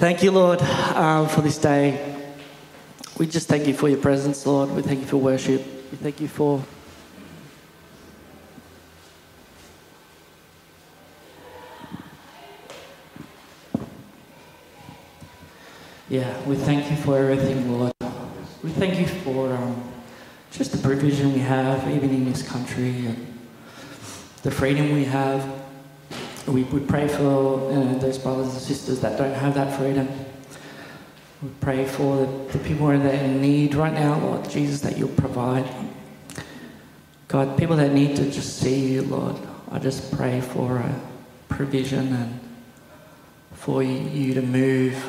Thank you, Lord, um, for this day. We just thank you for your presence, Lord. We thank you for worship. We thank you for. Yeah, we thank you for everything, Lord. We thank you for um, just the provision we have, even in this country, and the freedom we have. We, we pray for uh, those brothers and sisters that don't have that freedom. We pray for the, the people that are in need right now, Lord Jesus, that you'll provide. God, people that need to just see you, Lord, I just pray for a provision and for you to move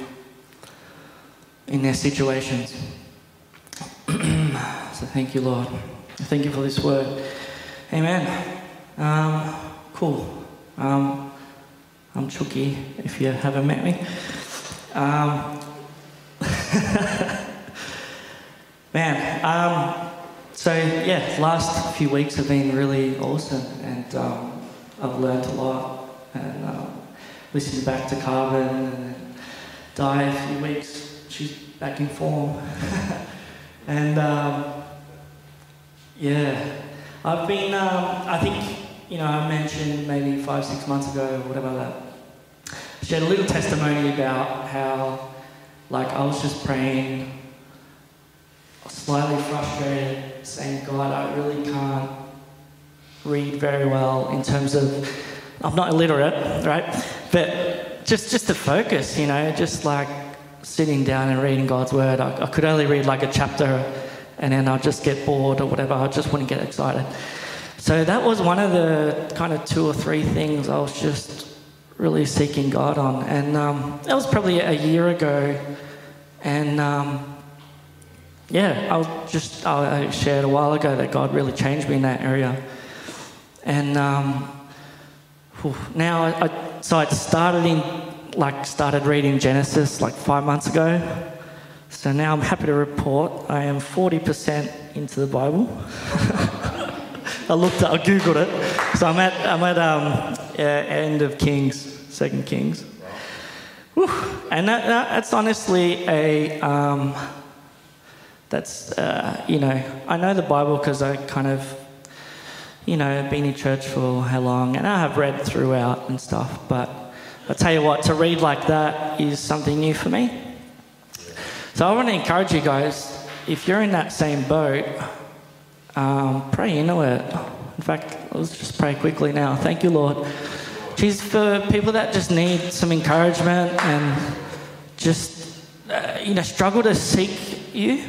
in their situations. so thank you, Lord. Thank you for this word. Amen. Um, cool. Um, I'm Chucky, if you haven't met me. Um, man, um, so yeah, last few weeks have been really awesome, and um, I've learned a lot. And um, listening back to Carbon and Di a few weeks, she's back in form. and um, yeah, I've been, um, I think, you know, I mentioned maybe five, six months ago, whatever that, shared a little testimony about how, like, I was just praying, slightly frustrated, saying, God, I really can't read very well in terms of, I'm not illiterate, right? But just, just to focus, you know, just like sitting down and reading God's word. I, I could only read like a chapter and then I'd just get bored or whatever. I just wouldn't get excited. So that was one of the kind of two or three things I was just really seeking God on. And um, that was probably a year ago. And um, yeah, I was just I shared a while ago that God really changed me in that area. And um, now, I, so I started in like started reading Genesis like five months ago. So now I'm happy to report I am 40% into the Bible. I looked at, I googled it. So I'm at I'm at um, uh, end of Kings, Second Kings. Whew. And that, that, that's honestly a um, that's uh, you know I know the Bible because I kind of you know been in church for how long, and I have read throughout and stuff, but I tell you what, to read like that is something new for me. So I want to encourage you guys, if you're in that same boat, um, pray into it. In fact, let's just pray quickly now. Thank you, Lord. Jesus, for people that just need some encouragement and just, uh, you know, struggle to seek you,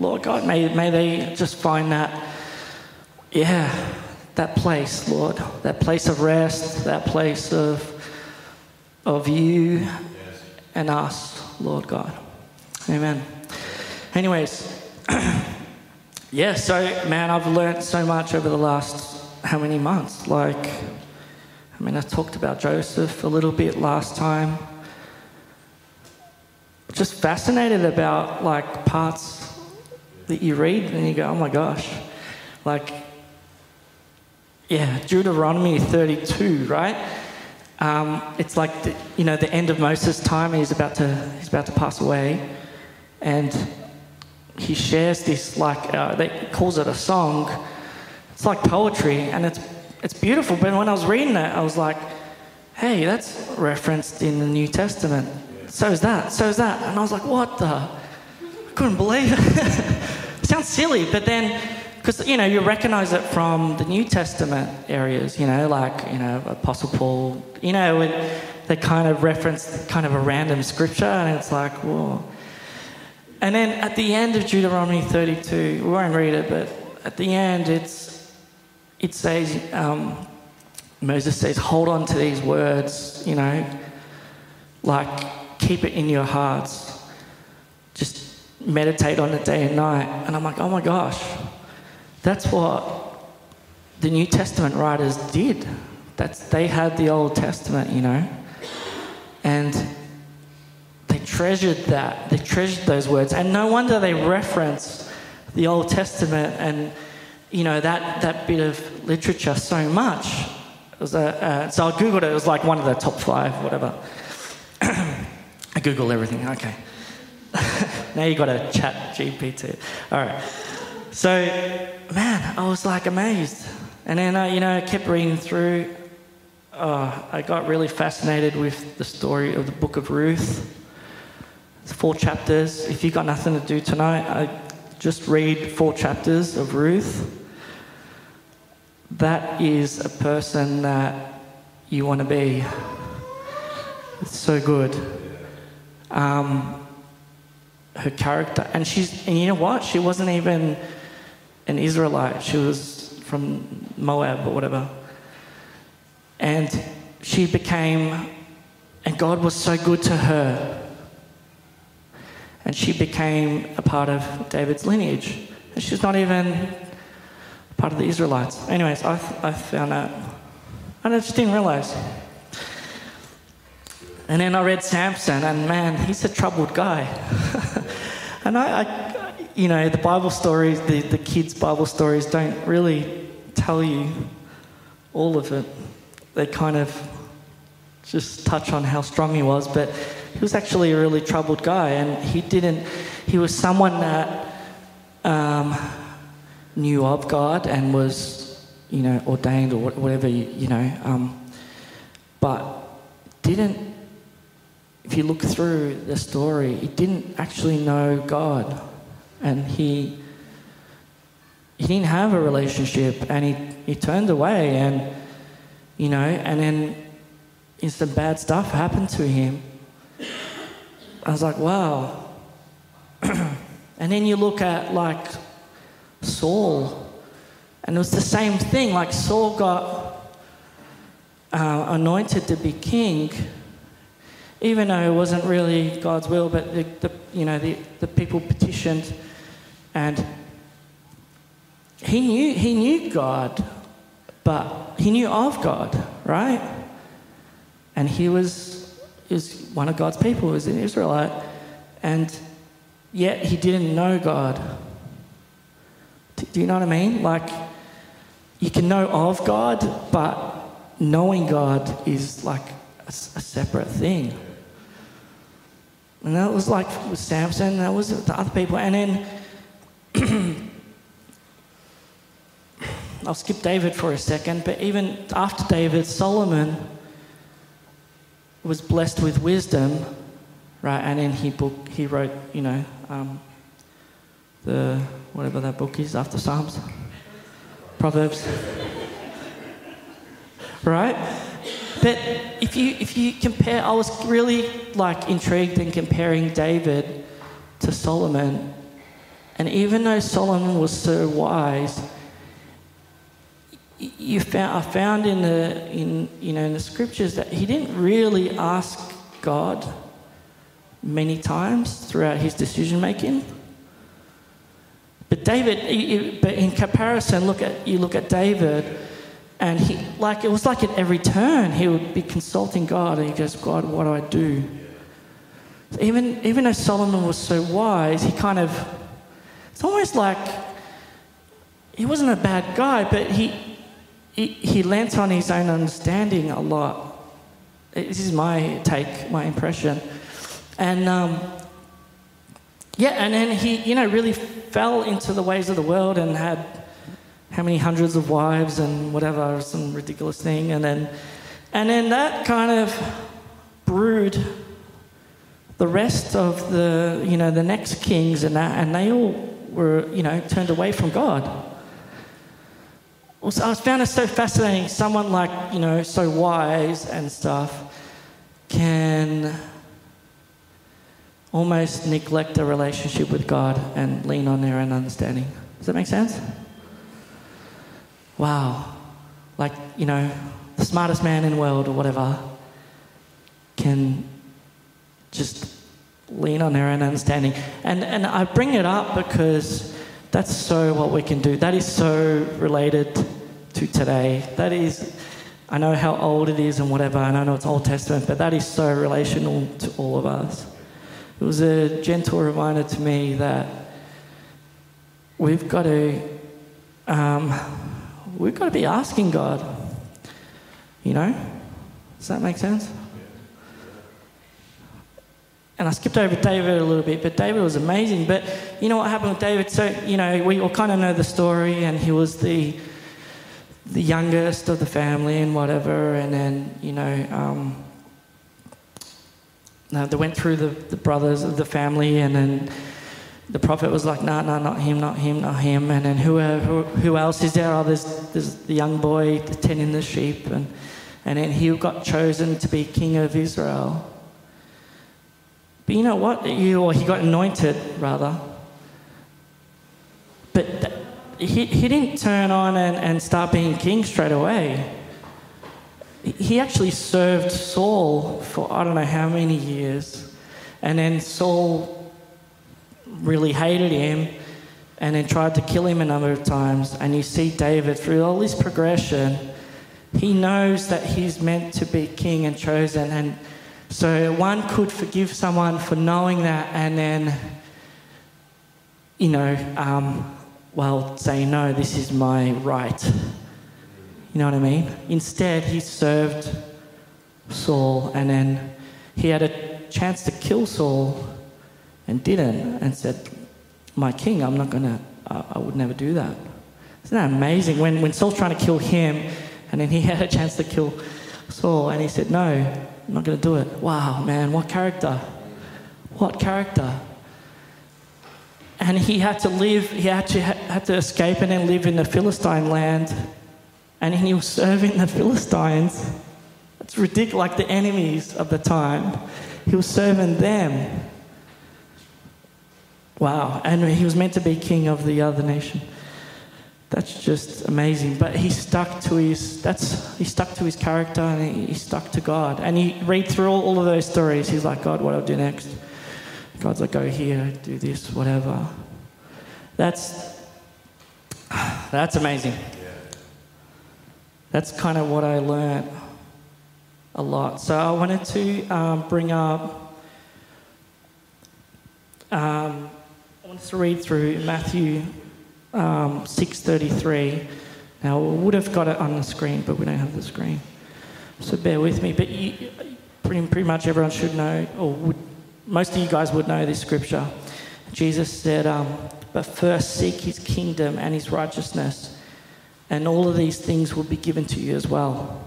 Lord God, may, may they just find that, yeah, that place, Lord, that place of rest, that place of of you and us, Lord God. Amen. Anyways, yeah, so man, I've learned so much over the last how many months? Like, I mean, I talked about Joseph a little bit last time. Just fascinated about like parts that you read and you go, oh my gosh. Like, yeah, Deuteronomy 32, right? Um, it's like the, you know the end of Moses' time. He's about to he's about to pass away, and he shares this like uh, they calls it a song. It's like poetry, and it's it's beautiful. But when I was reading it, I was like, hey, that's referenced in the New Testament. So is that. So is that. And I was like, what the? I couldn't believe it. it sounds silly, but then because you know you recognize it from the New Testament areas, you know, like you know Apostle Paul, you know, they kind of reference kind of a random scripture, and it's like, whoa. And then at the end of Deuteronomy 32, we won't read it, but at the end, it's it says um, Moses says, hold on to these words, you know, like keep it in your hearts, just meditate on it day and night. And I'm like, oh my gosh that's what the New Testament writers did. That's, they had the Old Testament, you know, and treasured that. They treasured those words. And no wonder they reference the Old Testament and, you know, that, that bit of literature so much. A, uh, so I Googled it, it was like one of the top five, whatever. I Google everything. Okay. now you got a ChatGPT. All right. So, man, I was like amazed. And then, uh, you know, I kept reading through. Uh, I got really fascinated with the story of the book of Ruth. It's four chapters. If you've got nothing to do tonight, I just read four chapters of Ruth. That is a person that you want to be. It's so good. Um, her character, and she's, and you know what? She wasn't even an Israelite. She was from Moab or whatever. And she became, and God was so good to her. And she became a part of David's lineage. And she's not even part of the Israelites. Anyways, I, I found that. And I just didn't realize. And then I read Samson, and man, he's a troubled guy. and I, I, you know, the Bible stories, the, the kids' Bible stories don't really tell you all of it. They kind of just touch on how strong he was, but he was actually a really troubled guy, and he didn't, he was someone that um, knew of God and was, you know, ordained or whatever, you, know, um, but didn't if you look through the story, he didn't actually know God. And he, he didn't have a relationship and he, he turned away and, you know, and then some bad stuff happened to him. I was like, wow. and then you look at like Saul, and it was the same thing. Like Saul got uh, anointed to be king even though it wasn't really God's will, but the, the you know the, the people petitioned, and he knew he knew God, but he knew of God, right? And he was is one of God's people, was an Israelite, and yet he didn't know God. Do you know what I mean? Like you can know of God, but knowing God is like a, a separate thing. And that was like with Samson, that was the other people. And then I'll skip David for a second, but even after David, Solomon was blessed with wisdom, right? And then he book he wrote, you know, um, the whatever that book is after Psalms, Proverbs, right? But if you if you compare, I was really like intrigued in comparing David to Solomon, and even though Solomon was so wise, you found I found in the in you know in the scriptures that he didn't really ask God many times throughout his decision making. But David, but in comparison, look at you look at David and he, like, it was like at every turn, he would be consulting God and he goes, God, what do I do? Even, even though Solomon was so wise, he kind of, it's almost like he wasn't a bad guy, but he, he, he lent on his own understanding a lot. This is my take, my impression. And um, yeah, and then he, you know, really fell into the ways of the world and had how many hundreds of wives and whatever, some ridiculous thing. And then, and then that kind of brewed the rest of the, you know, the next kings and that, and they all were, you know, turned away from God. Also, I found it so fascinating. Someone like, you know, so wise and stuff can almost neglect a relationship with God and lean on their own understanding. Does that make sense? wow, like, you know, the smartest man in the world or whatever can just lean on their own understanding. And, and I bring it up because that's so what we can do. That is so related to today. That is, I know how old it is and whatever, and I know it's Old Testament, but that is so relational to all of us. It was a gentle reminder to me that we've got to um, we've got to be asking God. You know? Does that make sense? and I skipped over David a little bit, but David was amazing. But you know what happened with David? So, you know, we all kind of know the story, and he was the the youngest of the family and whatever, and then, you know, um, they went through the, the brothers of the family, and then the prophet was like, no, nah, no, nah, not him, not him, not him. And then who, who, who else is there? Oh, there's, there's the young boy tending the sheep. And, and then he got chosen to be king of Israel. But you know what? You, or he got anointed, rather. But he, he didn't turn on and, and start being king straight away. He actually served Saul for I don't know how many years. And then Saul really hated him and then tried to kill him a number of times. And you see David through all this progression, he knows that he's meant to be king and chosen. And so one could forgive someone for knowing that and then, you know, um, well, say, no, this is my right. You know what I mean? Instead, he served Saul and then he had a chance to kill Saul and didn't and said, My king, I'm not going to, I would never do that. Isn't that amazing? When, when Saul's trying to kill him and then he had a chance to kill Saul and he said, No, I'm not going to do it. Wow, man, what character? What character? And he had to live, he to, had to escape and then live in the Philistine land. And he was serving the Philistines. It's ridiculous, like the enemies of the time. He was serving them. Wow. And he was meant to be king of the other nation. That's just amazing. But he stuck to his that's he stuck to his character and he, he stuck to God. And he read through all, all of those stories, he's like, God, what do I do next? God's like, go here, do this, whatever. That's that's amazing. That's kind of what I learned a lot. So I wanted to um, bring up. Um, I wanted to read through Matthew um, six thirty three. Now we would have got it on the screen, but we don't have the screen. So bear with me. But you, pretty, pretty much everyone should know, or would most of you guys would know this scripture. Jesus said, um, But first seek his kingdom and his righteousness, and all of these things will be given to you as well.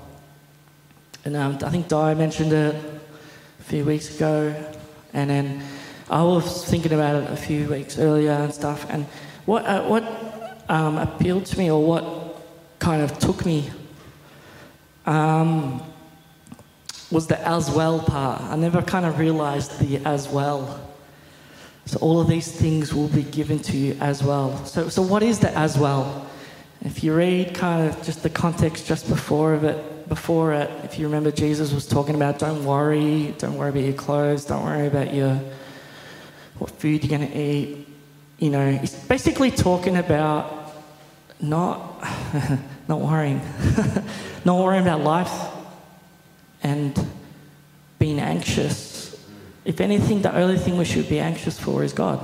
And um, I think Di mentioned it a few weeks ago, and then I was thinking about it a few weeks earlier and stuff. And what, uh, what um, appealed to me, or what kind of took me, um, was the as well part. I never kind of realized the as well. So all of these things will be given to you as well. So, so what is the as well? If you read kind of just the context just before of it, before it, if you remember Jesus was talking about don't worry, don't worry about your clothes, don't worry about your what food you're going to eat. You know, he's basically talking about not not worrying, not worrying about life and being anxious. If anything, the only thing we should be anxious for is God.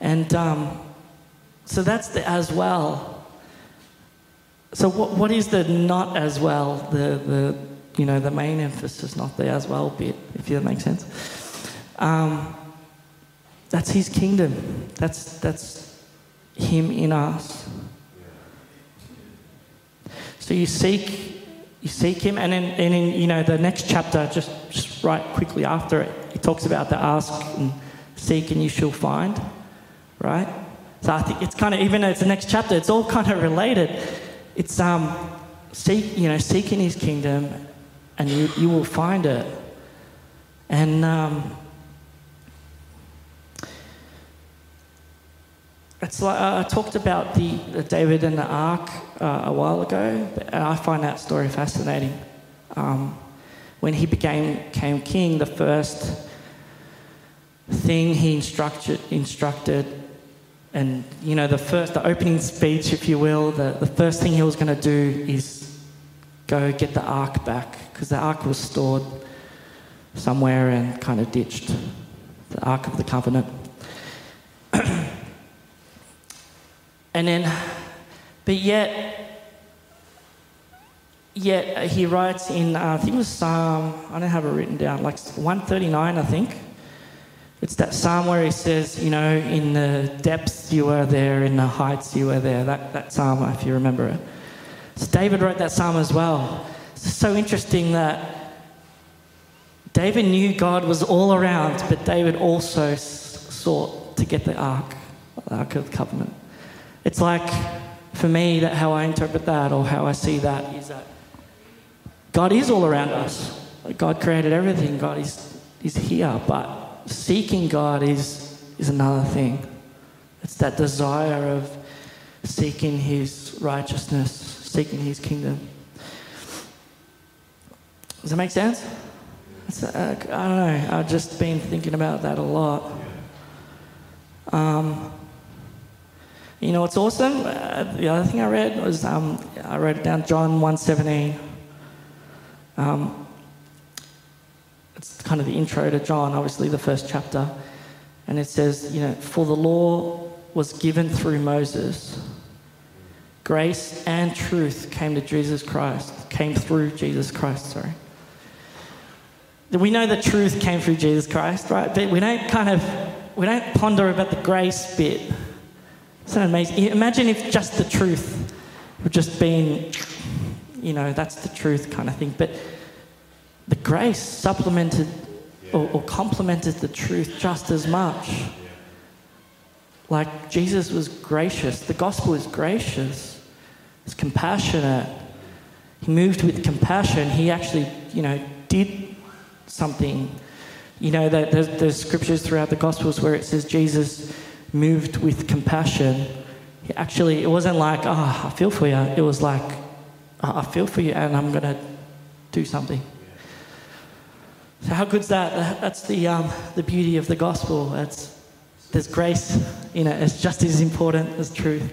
And um, so that's the as well. So what, what is the not as well? The, the, you know, the main emphasis, not the as well bit, if that makes sense. Um, that's his kingdom. That's, that's him in us. So you seek you seek him and then and in you know the next chapter just, just right quickly after it he talks about the ask and seek and you shall find right? So i think it's kind of even though it's the next chapter it's all kind of related. It's um seek you know seeking his kingdom and you, you will find it. And um It's like uh, I talked about the, the, David and the Ark uh, a while ago, and I find that story fascinating. Um, when he became, king, the first thing he instructed, instructed, and you know, the first, the opening speech, if you will, the, the first thing he was going to do is go get the ark back because the ark was stored somewhere and kind of ditched. The ark of the covenant. And then, but yet, yet he writes in, uh, I think it was Psalm, I don't have it written down, like 139, I think. It's that psalm where he says, you know, in the depths you were there, in the heights you were there. That, that psalm, if you remember it. So David wrote that psalm as well. It's so interesting that David knew God was all around, but David also sought to get the ark, the ark of the covenant. It's like, for me, that how I interpret that or how I see that is that God is all around us. God created everything. God is, is here, but seeking God is, is another thing. It's that desire of seeking His righteousness, seeking His kingdom. Does that make sense? Uh, I don't know. I've just been thinking about that a lot. Um, you know what's awesome? Uh, the other thing I read was um, I wrote it down John 117. Um, it's kind of the intro to John, obviously, the first chapter. And it says, you know, for the law was given through Moses. Grace and truth came to Jesus Christ, came through Jesus Christ, sorry. We know the truth came through Jesus Christ, right? But we don't kind of, we don't ponder about the grace bit. Isn't that amazing? Imagine if just the truth would just been, you know, that's the truth kind of thing. But the grace supplemented or, or complemented the truth just as much. Like Jesus was gracious, the gospel is gracious, it's compassionate. He moved with compassion. He actually, you know, did something. You know, there's, there's scriptures throughout the Gospels where it says Jesus moved with compassion. Actually, it wasn't like, oh, I feel for you. It was like, oh, I feel for you and I'm going to do something. So how good's that? That's the, um, the beauty of the gospel. It's, there's grace in it. It's just as important as truth.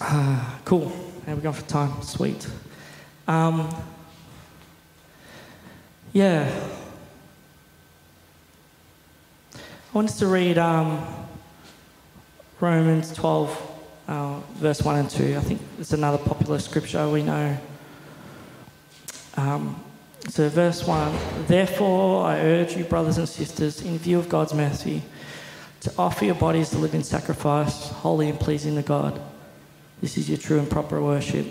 Ah, cool. How we going for time? Sweet. Um, yeah. I wanted to read um, Romans 12, uh, verse 1 and 2. I think it's another popular scripture we know. Um, so, verse 1 Therefore, I urge you, brothers and sisters, in view of God's mercy, to offer your bodies to live in sacrifice, holy and pleasing to God. This is your true and proper worship.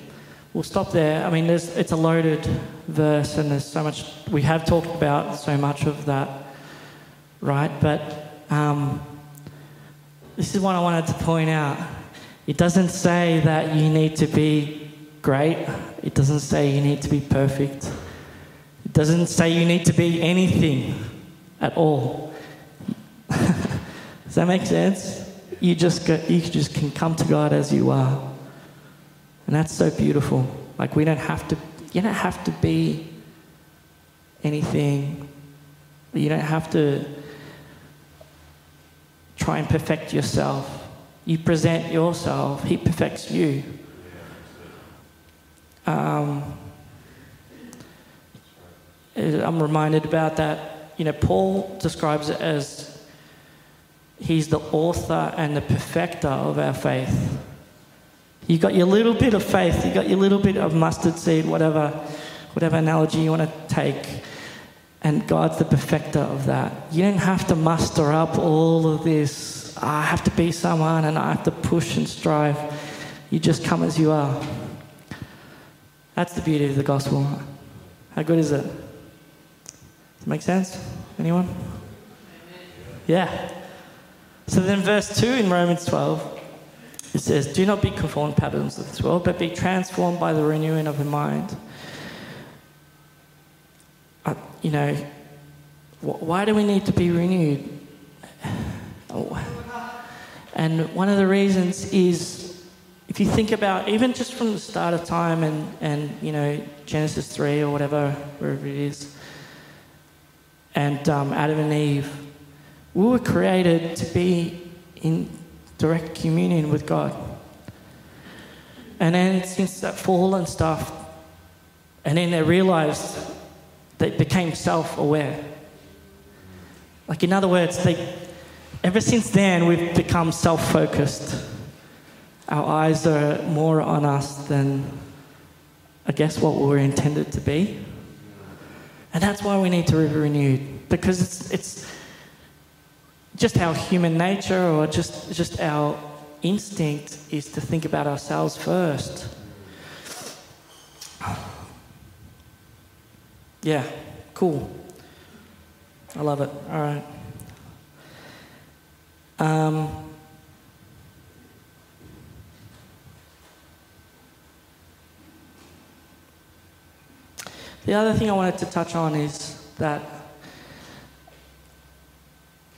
We'll stop there. I mean, it's a loaded verse, and there's so much, we have talked about so much of that, right? But um, this is what I wanted to point out. It doesn't say that you need to be great, it doesn't say you need to be perfect it doesn't say you need to be anything at all. Does that make sense? You just, go, you just can come to God as you are. And that's so beautiful. Like, we don't have to, you don't have to be anything. You don't have to try and perfect yourself. You present yourself, He perfects you. Um, I'm reminded about that. You know, Paul describes it as he's the author and the perfecter of our faith. You got your little bit of faith, you got your little bit of mustard seed, whatever, whatever analogy you want to take, and God's the perfecter of that. You don't have to muster up all of this. I have to be someone and I have to push and strive. You just come as you are. That's the beauty of the gospel. How good is it? Does it Make sense? Anyone? Yeah. So then, verse 2 in Romans 12, it says, Do not be conformed to patterns of this world, but be transformed by the renewing of the mind. You know, wh- why do we need to be renewed? And one of the reasons is if you think about even just from the start of time and, and you know, Genesis 3 or whatever, wherever it is, and um, Adam and Eve, we were created to be in direct communion with God. And then since that fall and stuff, and then they realized they became self aware. Like, in other words, they, ever since then, we've become self focused. Our eyes are more on us than I guess, what we were intended to be. And that's why we need to be renewed, because it's, it's just our human nature or just, just our instinct is to think about ourselves first. Yeah, cool. I love it. All right. Um, the other thing I wanted to touch on is that,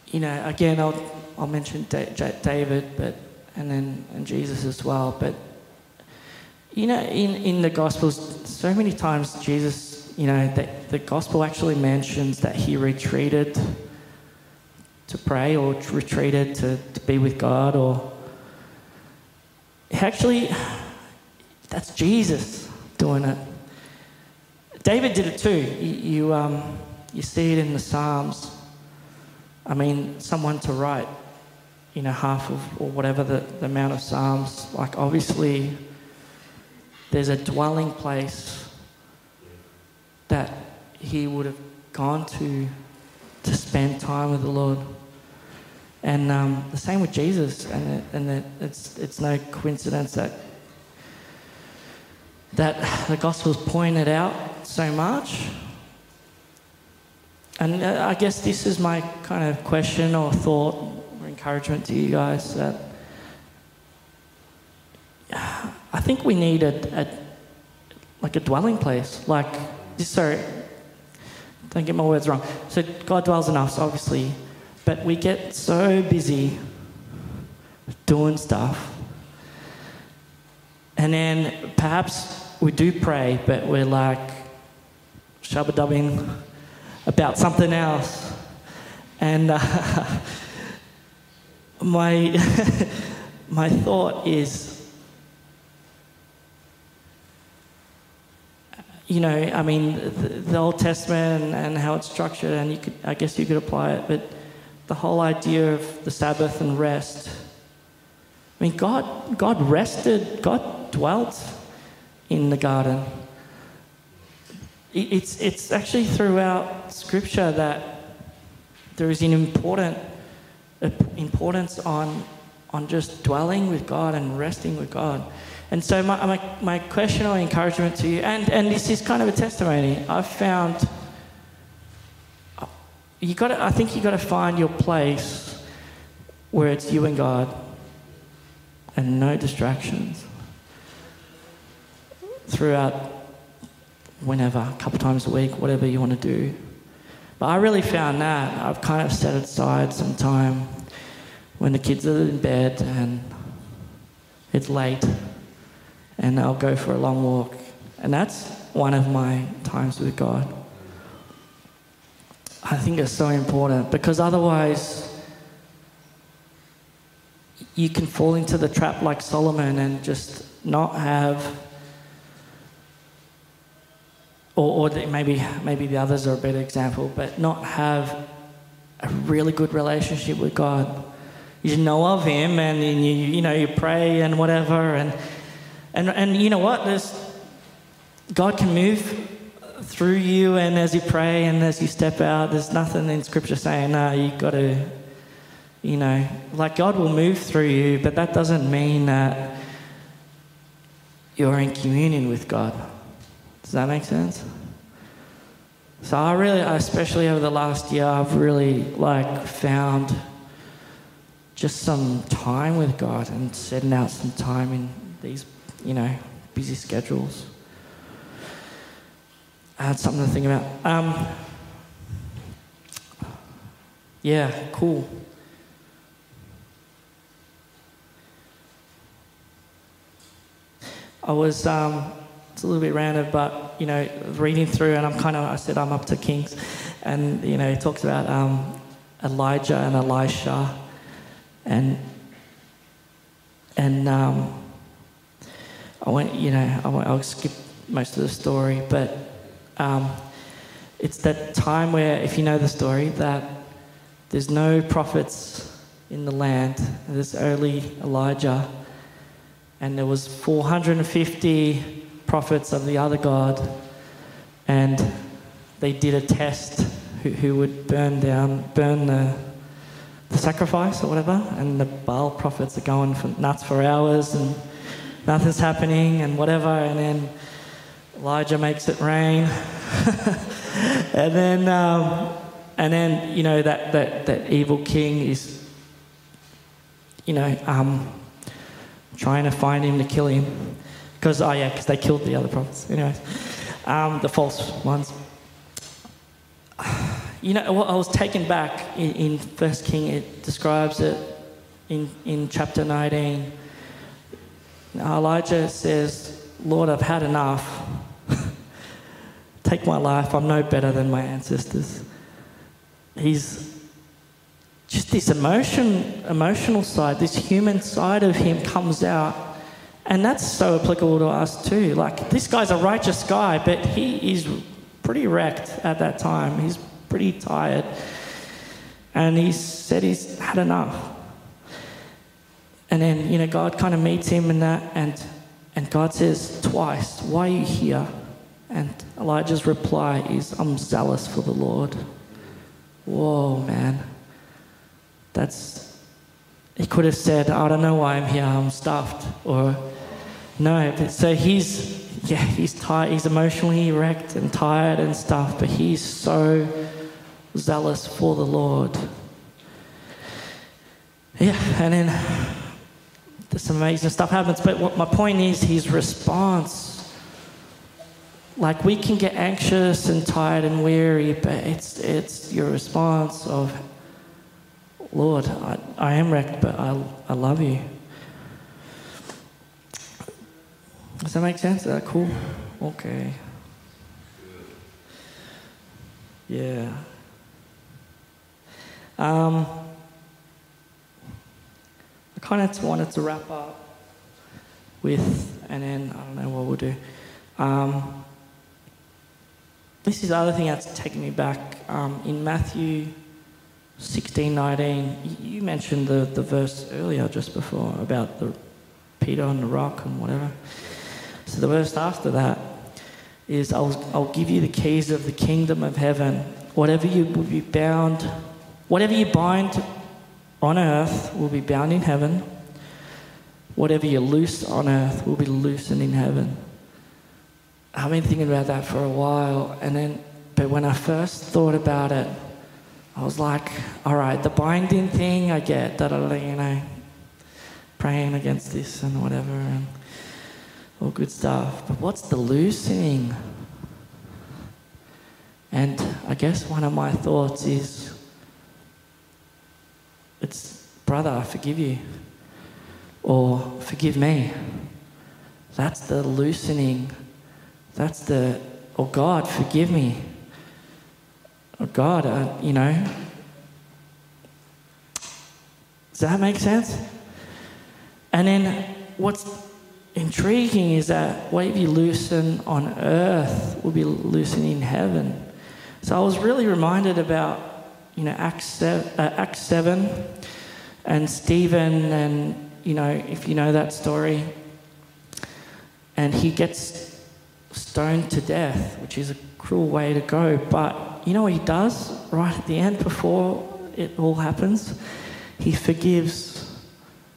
you know, again, I'll, I'll mention David, but and then and Jesus as well. But you know, in, in the Gospels, so many times Jesus, you know, the, the Gospel actually mentions that he retreated to pray or retreated to, to be with God or actually that's Jesus doing it. David did it too. You, you, um, you see it in the Psalms. I mean, someone to write, you know, half of or whatever the, the amount of Psalms. Like, obviously, there's a dwelling place that he would have gone to to spend time with the Lord. And um, the same with Jesus, and, it, and it, it's, it's no coincidence that, that the Gospels pointed out so much. And uh, I guess this is my kind of question or thought or encouragement to you guys that I think we need a, a like a dwelling place. Like, sorry, don't get my words wrong. So God dwells in us, obviously, but we get so busy doing stuff. And then perhaps we do pray, but we're like shabba dubbing about something else. And uh, my, my thought is, you know, I mean, the, the Old Testament and, and, how it's structured, and you could, I guess you could apply it, but the whole idea of the Sabbath and rest. I mean, God, God rested, God dwelt in the garden. It's, it's actually throughout Scripture that there is an important importance on, on just dwelling with God and resting with God. And so, my, my, my question or encouragement to you, and, and this is kind of a testimony, I've found you got I think you got to find your place where it's you and God and no distractions throughout whenever, a couple times a week, whatever you want to do. But I really found that I've kind of set aside some time when the kids are in bed and it's late and I'll go for a long walk. And that's one of my times with God. I think it's so important because otherwise you can fall into the trap like Solomon and just not have or, or maybe maybe the others are a better example, but not have a really good relationship with God. You know of Him, and you you know you pray and whatever, and and and you know what? There's God can move through you and as you pray and as you step out, there's nothing in Scripture saying, no, you've got to, you know, like God will move through you, but that doesn't mean that you're in communion with God. Does that make sense? So I really, especially over the last year, I've really like found just some time with God and setting out some time in these, you know, busy schedules. I had something to think about. Um, yeah, cool. I was, um, it's a little bit random, but, you know, reading through, and I'm kind of, I said I'm up to Kings, and, you know, he talks about um, Elijah and Elisha, and, and um, I went, you know, I went, I'll skip most of the story, but um, it's that time where, if you know the story, that there's no prophets in the land. There's only Elijah, and there was 450 prophets of the other God, and they did a test who, who would burn down, burn the, the sacrifice or whatever, and the Baal prophets are going nuts for hours and nothing's happening and whatever, and then Elijah makes it rain, and then um, and then you know that that that evil king is you know um, trying to find him to kill him. Because oh yeah because they killed the other prophets. Anyways um, the false ones. You know I was taken back in, in First King it describes it in in chapter 19 Elijah says Lord I've had enough take my life I'm no better than my ancestors he's just this emotion, emotional side, this human side of him comes out. And that's so applicable to us too. Like, this guy's a righteous guy, but he is pretty wrecked at that time. He's pretty tired. And he said he's had enough. And then, you know, God kind of meets him in that, and, and God says twice, Why are you here? And Elijah's reply is, I'm zealous for the Lord. Whoa, man. That's, he could have said, I don't know why I'm here, I'm stuffed. Or, no. But, so he's, yeah, he's tired, he's emotionally wrecked and tired and stuff, but he's so zealous for the Lord. Yeah, and then this amazing stuff happens. But what my point is, his response like we can get anxious and tired and weary, but it's it's your response of, Lord, I, I am wrecked, but I, I love you. Does that make sense? Is that cool? Okay. Yeah. Um, I kind of wanted to wrap up with, and then I don't know what we'll do. Um, this is the other thing that's taken me back. Um, in Matthew 16, 19, you mentioned the, the verse earlier just before about the Peter on the rock and whatever. So the verse after that is I'll, I'll give you the keys of the kingdom of heaven. Whatever you will be bound, whatever you bind on earth will be bound in heaven. Whatever you loose on earth will be loosened in heaven. I've been thinking about that for a while, and then, but when I first thought about it, I was like, all right, the binding thing, I get that, you know, praying against this and whatever, and all good stuff. But what's the loosening? And I guess one of my thoughts is, it's, brother, I forgive you, or forgive me. That's the loosening that's the, oh God, forgive me. Oh God, uh, you know. Does that make sense? And then what's intriguing is that what you loosen on earth will be loosened in heaven. So I was really reminded about, you know, Acts 7, uh, Acts 7 and Stephen, and, you know, if you know that story. And he gets stoned to death, which is a cruel way to go. But you know what he does right at the end before it all happens? He forgives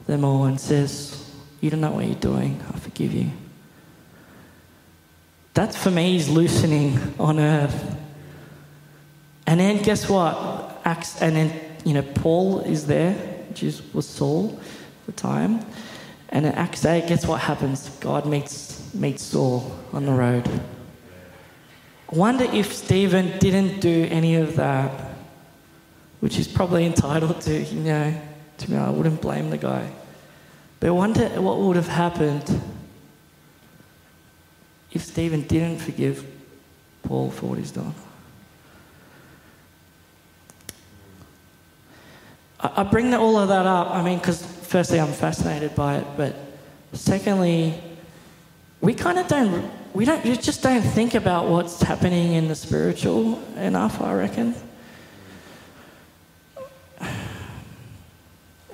them all and says, You don't know what you're doing. I forgive you. That's for me is loosening on earth. And then guess what? Acts, and then, you know, Paul is there, which is, was Saul at the time. And in Acts 8, guess what happens? God meets meets Saul on the road. I wonder if Stephen didn't do any of that, which he's probably entitled to, you know, to me, I wouldn't blame the guy. But I wonder what would have happened if Stephen didn't forgive Paul for what he's done. I bring all of that up, I mean, because firstly, I'm fascinated by it, but secondly, we kind of don't, we don't, we just don't think about what's happening in the spiritual enough, I reckon. I,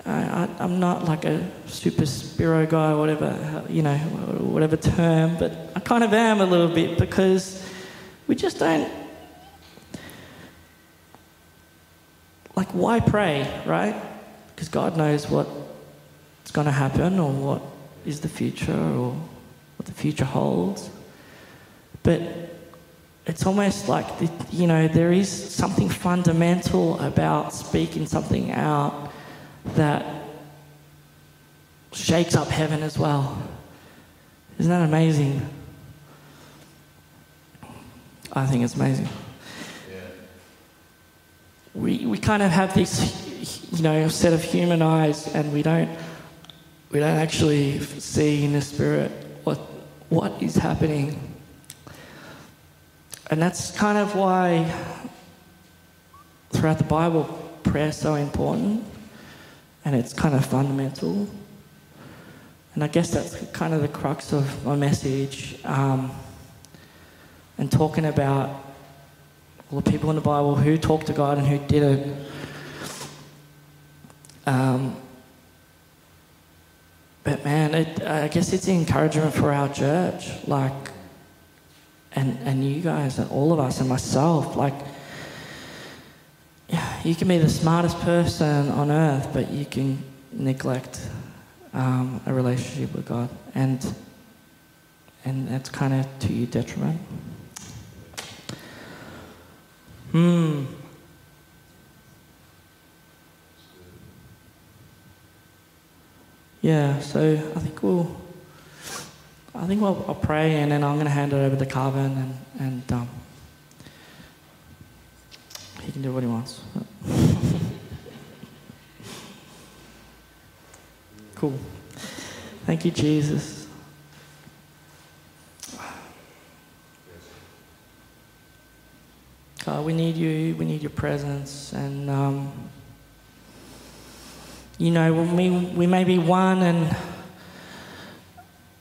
I, I'm not like a super spiro guy, whatever you know, whatever term, but I kind of am a little bit because we just don't. Like, why pray, right? Because God knows what's going to happen or what is the future or what the future holds. But it's almost like, the, you know, there is something fundamental about speaking something out that shakes up heaven as well. Isn't that amazing? I think it's amazing. We, we kind of have this, you know, set of human eyes, and we don't we don't actually see in the spirit what what is happening. And that's kind of why throughout the Bible prayer is so important and it's kind of fundamental. And I guess that's kind of the crux of my message. Um, and talking about all the people in the Bible who talked to God and who didn't. Um, but man, it, I guess it's encouragement for our church, like, and and you guys and all of us and myself, like. You can be the smartest person on earth, but you can neglect um, a relationship with God, and and that's kind of to your detriment. Hmm. Yeah, so I think we'll, I think we'll, I'll pray and then I'm going to hand it over to Carvin and, and um, he can do what he wants. cool. Thank you, Jesus. God, we need you. We need your presence. And, um, you know, we, we may be one and,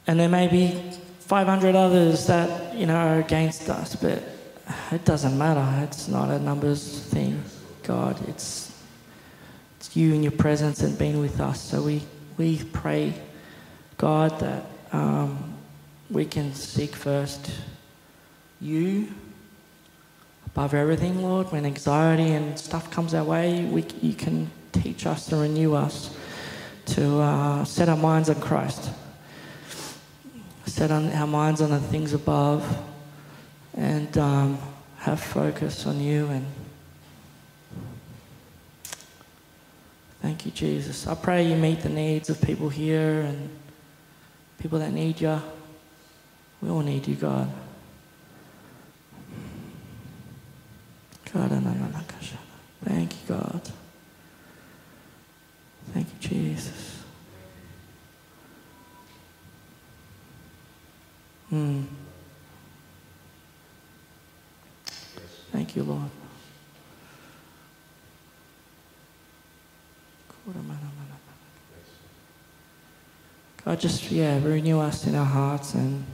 and there may be 500 others that, you know, are against us, but it doesn't matter. It's not a numbers thing, God. It's, it's you and your presence and being with us. So we, we pray, God, that um, we can seek first you above everything, Lord. When anxiety and stuff comes our way, we, you can teach us to renew us to uh, set our minds on Christ, set on our minds on the things above, and um, have focus on you. And thank you, Jesus. I pray you meet the needs of people here and people that need you. We all need you, God. Thank you, God. Thank you, Jesus. Hmm. Thank you, Lord. God, just, yeah, renew us in our hearts and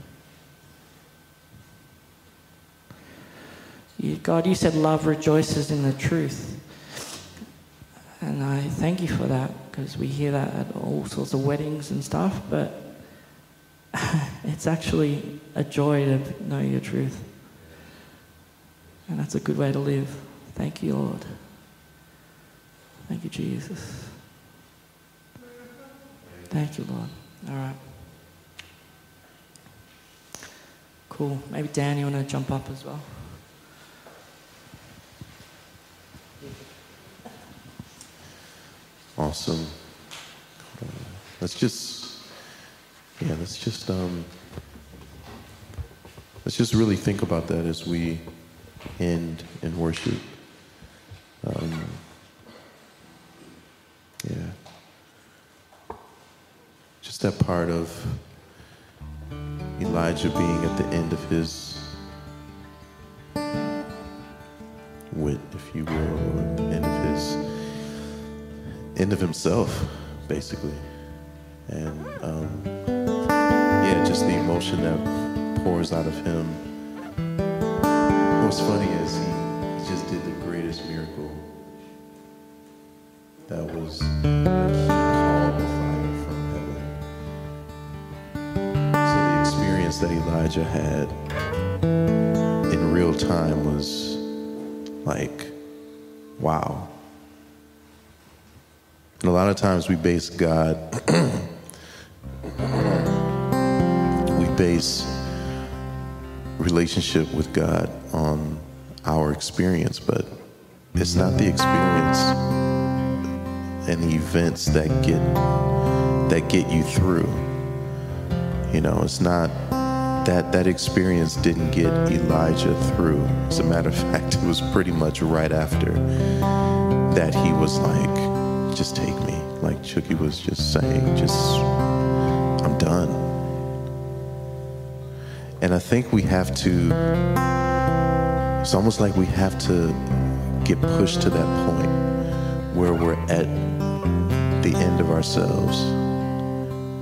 God, you said love rejoices in the truth. And I thank you for that because we hear that at all sorts of weddings and stuff, but it's actually a joy to know your truth. And that's a good way to live. Thank you, Lord. Thank you, Jesus. Thank you, Lord. All right. Cool. Maybe Dan, you want to jump up as well? Awesome. let's just, yeah, let's just, um, let's just really think about that as we end in worship. Um, yeah. Just that part of Elijah being at the end of his wit, if you will, end of himself, basically. And um, yeah, just the emotion that pours out of him. What's funny is he, he just did the greatest miracle that was fire from heaven. So the experience that Elijah had in real time was like, wow. And a lot of times we base God, we base relationship with God on our experience, but it's not the experience and the events that get that get you through. You know, it's not that that experience didn't get Elijah through. As a matter of fact, it was pretty much right after that he was like, just take me. Like Chucky was just saying, just I'm done. And I think we have to it's almost like we have to get pushed to that point where we're at the end of ourselves.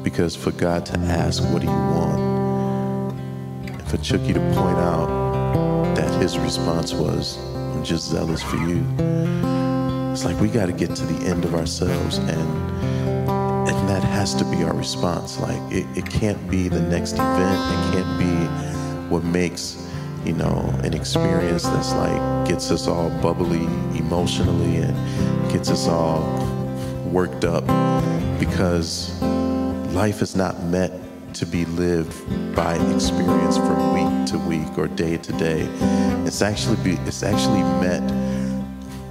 Because for God to ask, What do you want? And for Chucky to point out that his response was, I'm just zealous for you. It's like we got to get to the end of ourselves and and that has to be our response. Like it, it can't be the next event. It can't be what makes you know, an experience that's like gets us all bubbly emotionally and gets us all worked up because life is not meant to be lived by experience from week to week or day to day. It's actually be, it's actually meant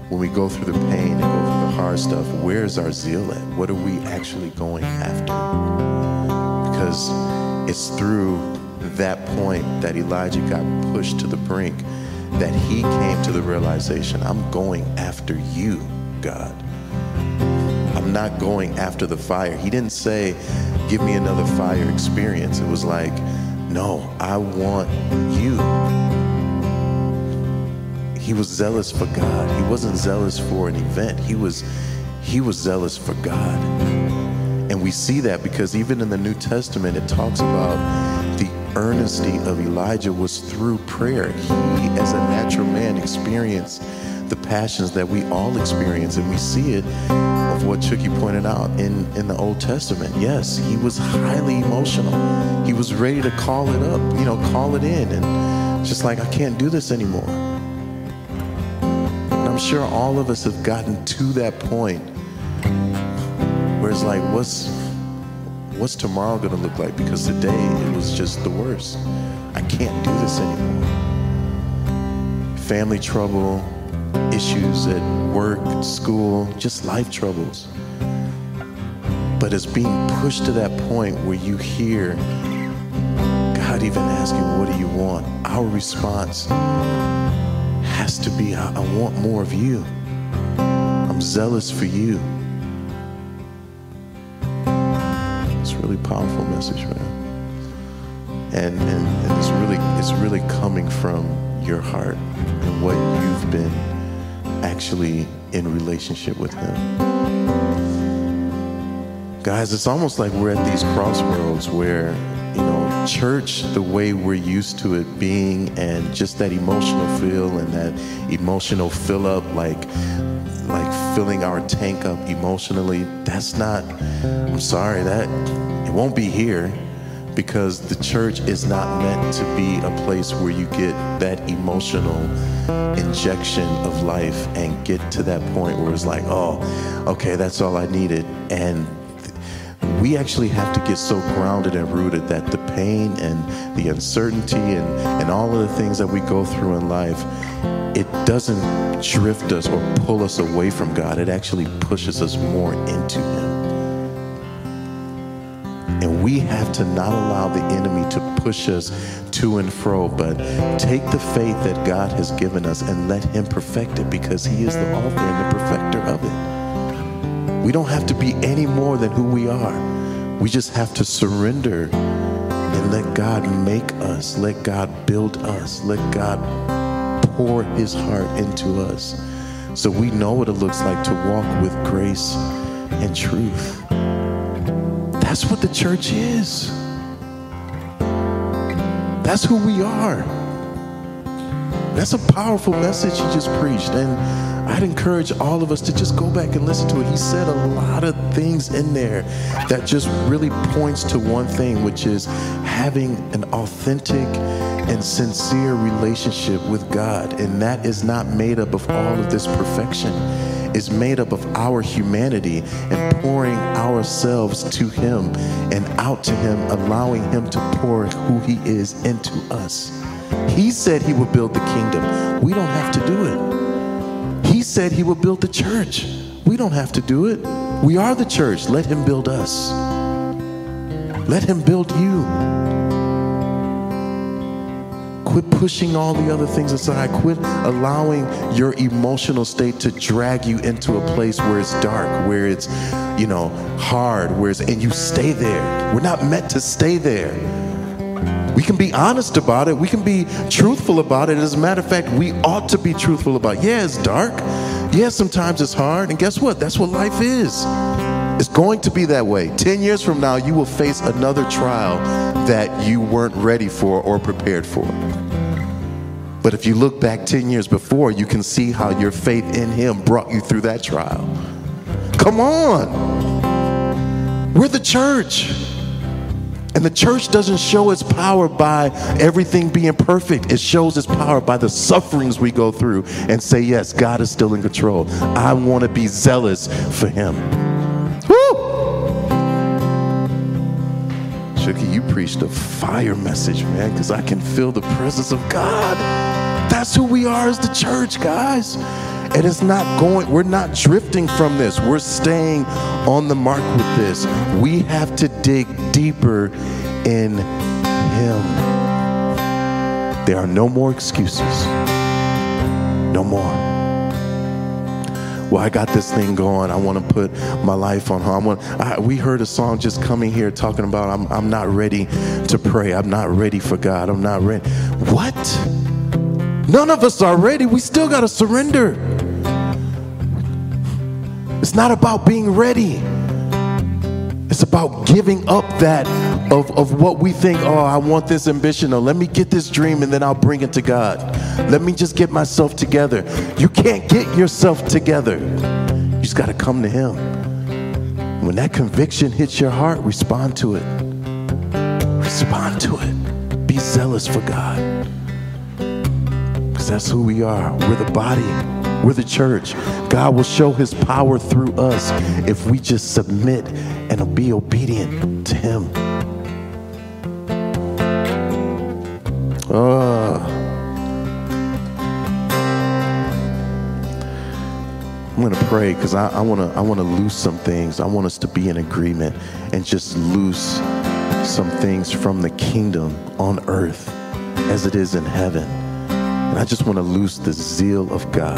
when we go through the pain and go through the hard stuff, where's our zeal at? What are we actually going after? Because it's through that point that Elijah got pushed to the brink that he came to the realization I'm going after you, God. I'm not going after the fire. He didn't say, Give me another fire experience. It was like, No, I want you. He was zealous for God. He wasn't zealous for an event. He was he was zealous for God. And we see that because even in the New Testament it talks about the earnesty of Elijah was through prayer. He, as a natural man, experienced the passions that we all experience, and we see it of what Chucky pointed out in, in the Old Testament. Yes, he was highly emotional. He was ready to call it up, you know, call it in, and just like, I can't do this anymore. Sure all of us have gotten to that point where it's like, what's what's tomorrow going to look like? Because today it was just the worst. I can't do this anymore. Family trouble, issues at work, school, just life troubles. But it's being pushed to that point where you hear God even asking, What do you want? Our response has to be, I, I want more of you. I'm zealous for you. It's a really powerful message, man. And, and, and it's really it's really coming from your heart and what you've been actually in relationship with him. Guys, it's almost like we're at these crossroads where, church, the way we're used to it being, and just that emotional feel and that emotional fill up, like like filling our tank up emotionally, that's not, I'm sorry, that it won't be here because the church is not meant to be a place where you get that emotional injection of life and get to that point where it's like, oh, okay, that's all I needed. And we actually have to get so grounded and rooted that the pain and the uncertainty and, and all of the things that we go through in life, it doesn't drift us or pull us away from God. It actually pushes us more into Him. And we have to not allow the enemy to push us to and fro, but take the faith that God has given us and let Him perfect it because He is the author and the perfecter of it. We don't have to be any more than who we are. We just have to surrender and let God make us, let God build us, let God pour His heart into us so we know what it looks like to walk with grace and truth. That's what the church is. That's who we are. That's a powerful message he just preached. And I'd encourage all of us to just go back and listen to it. He said a lot of things in there that just really points to one thing, which is having an authentic and sincere relationship with God. And that is not made up of all of this perfection. It's made up of our humanity and pouring ourselves to Him and out to Him, allowing Him to pour who He is into us. He said He would build the kingdom. We don't have to do it. He said He would build the church. We don't have to do it. We are the church. Let Him build us. Let Him build you. Quit pushing all the other things aside. Quit allowing your emotional state to drag you into a place where it's dark, where it's, you know, hard, where it's, and you stay there. We're not meant to stay there. We can be honest about it. We can be truthful about it. As a matter of fact, we ought to be truthful about it. Yeah, it's dark. Yeah, sometimes it's hard. And guess what? That's what life is. It's going to be that way. 10 years from now, you will face another trial that you weren't ready for or prepared for. But if you look back 10 years before, you can see how your faith in Him brought you through that trial. Come on. We're the church. And the church doesn't show its power by everything being perfect. It shows its power by the sufferings we go through and say, yes, God is still in control. I want to be zealous for Him. Woo! Chucky, you preached a fire message, man, because I can feel the presence of God. That's who we are as the church, guys. And it's not going, we're not drifting from this. We're staying on the mark with this. We have to dig deeper in Him. There are no more excuses. No more. Well, I got this thing going. I want to put my life on hold. I want, I, we heard a song just coming here talking about I'm, I'm not ready to pray. I'm not ready for God. I'm not ready. What? None of us are ready. We still got to surrender. It's not about being ready. It's about giving up that of, of what we think, oh, I want this ambition, or let me get this dream and then I'll bring it to God. Let me just get myself together. You can't get yourself together. You just got to come to Him. When that conviction hits your heart, respond to it. Respond to it. Be zealous for God. Because that's who we are. We're the body. We're the church. God will show his power through us if we just submit and be obedient to him. Uh, I'm gonna pray because I, I, wanna I wanna loose some things. I want us to be in agreement and just loose some things from the kingdom on earth as it is in heaven. I just want to loose the zeal of God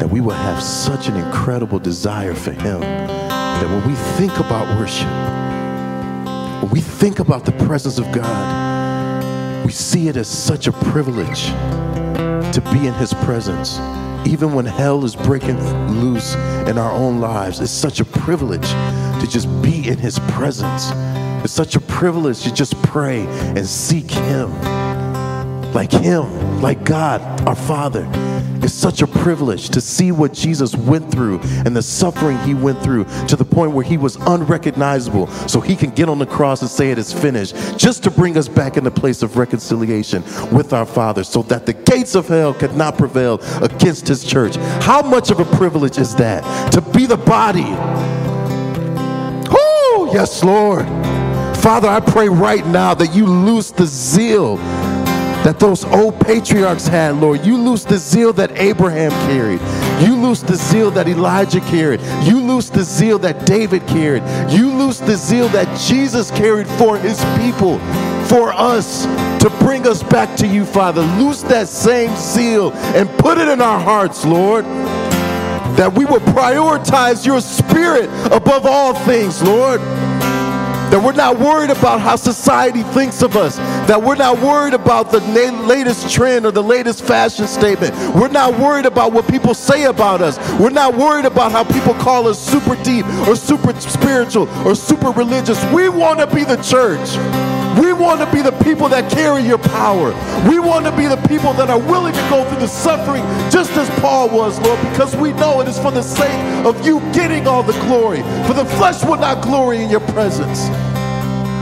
that we will have such an incredible desire for Him that when we think about worship, when we think about the presence of God, we see it as such a privilege to be in His presence. Even when hell is breaking loose in our own lives, it's such a privilege to just be in His presence. It's such a privilege to just pray and seek Him like Him, like God, our Father. It's such a privilege to see what Jesus went through and the suffering He went through to the point where He was unrecognizable so He can get on the cross and say it is finished, just to bring us back in the place of reconciliation with our Father so that the gates of hell could not prevail against His church. How much of a privilege is that? To be the body. Oh, yes, Lord. Father, I pray right now that you loose the zeal that those old patriarchs had, Lord. You loose the zeal that Abraham carried. You loose the zeal that Elijah carried. You loose the zeal that David carried. You loose the zeal that Jesus carried for his people, for us, to bring us back to you, Father. Loose that same zeal and put it in our hearts, Lord. That we will prioritize your spirit above all things, Lord. That we're not worried about how society thinks of us. That we're not worried about the latest trend or the latest fashion statement. We're not worried about what people say about us. We're not worried about how people call us super deep or super spiritual or super religious. We want to be the church We want to be the people that carry your power. We want to be the people that are willing to go through the suffering just as Paul was, Lord, because we know it is for the sake of you getting all the glory. For the flesh will not glory in your presence.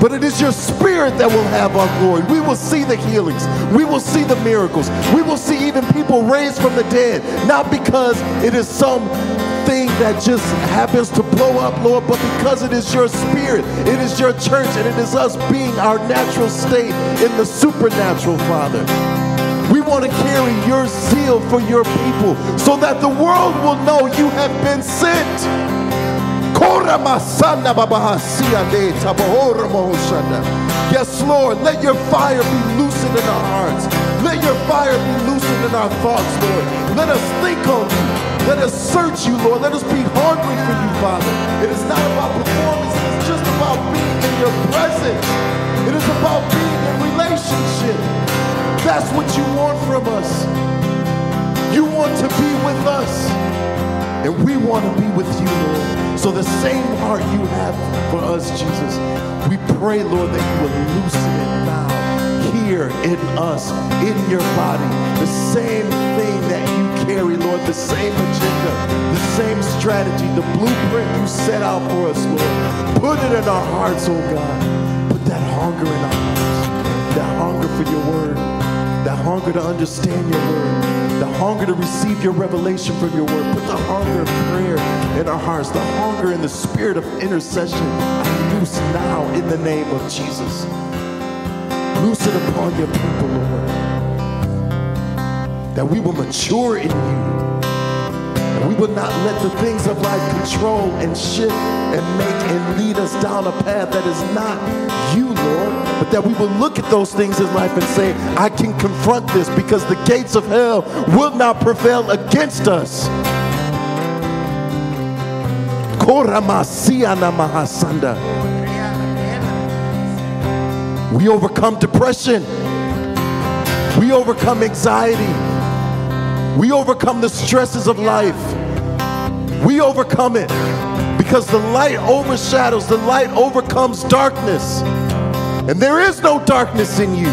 But it is your spirit that will have our glory. We will see the healings. We will see the miracles. We will see even people raised from the dead. Not because it is some thing that just happens to blow up, Lord, but because it is your spirit, it is your church, and it is us being our natural state in the supernatural, Father. We want to carry your zeal for your people so that the world will know you have been sent. Yes, Lord, let your fire be loosened in our hearts. Let your fire be loosened in our thoughts, Lord. Let us think on you. Let us search you, Lord. Let us be hungry for you, Father. It is not about performance, it is just about being in your presence. It is about being in relationship. That's what you want from us. You want to be with us. And we want to be with you, Lord. So the same heart you have for us, Jesus, we pray, Lord, that you will loosen it now here in us, in your body. The same thing that you carry, Lord, the same agenda, the same strategy, the blueprint you set out for us, Lord. Put it in our hearts, oh God. Put that hunger in our hearts, that hunger for your word, that hunger to understand your word the hunger to receive your revelation from your word. Put the hunger of prayer in our hearts, the hunger in the spirit of intercession. I loose now in the name of Jesus. Loose it upon your people, Lord. That we will mature in you and we will not let the things of life control and shift and make and lead us down a path that is not you, Lord. But that we will look at those things in life and say, I can confront this because the gates of hell will not prevail against us. We overcome depression. We overcome anxiety. We overcome the stresses of life. We overcome it because the light overshadows, the light overcomes darkness. And there is no darkness in you.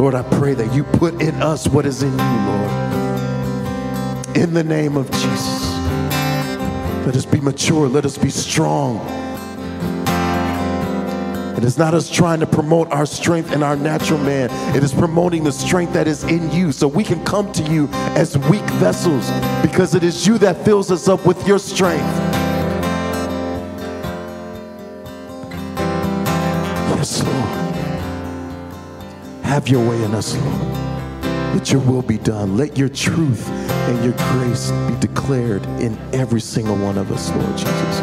Lord, I pray that you put in us what is in you, Lord. In the name of Jesus. Let us be mature. Let us be strong. It is not us trying to promote our strength and our natural man. It is promoting the strength that is in you so we can come to you as weak vessels because it is you that fills us up with your strength. Have your way in us, Lord. Let your will be done. Let your truth and your grace be declared in every single one of us, Lord Jesus.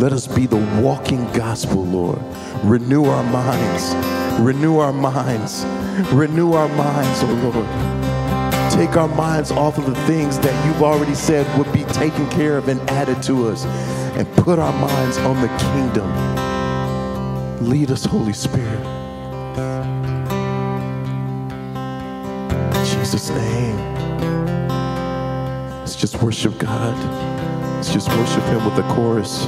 Let us be the walking gospel, Lord Renew our minds. Renew our minds. Renew our minds, oh Lord. Take our minds off of the things that you've already said would be taken care of and added to us, and put our minds on the kingdom. Lead us, Holy Spirit. Jesus' name. Let's just worship God. Let's just worship Him with the chorus.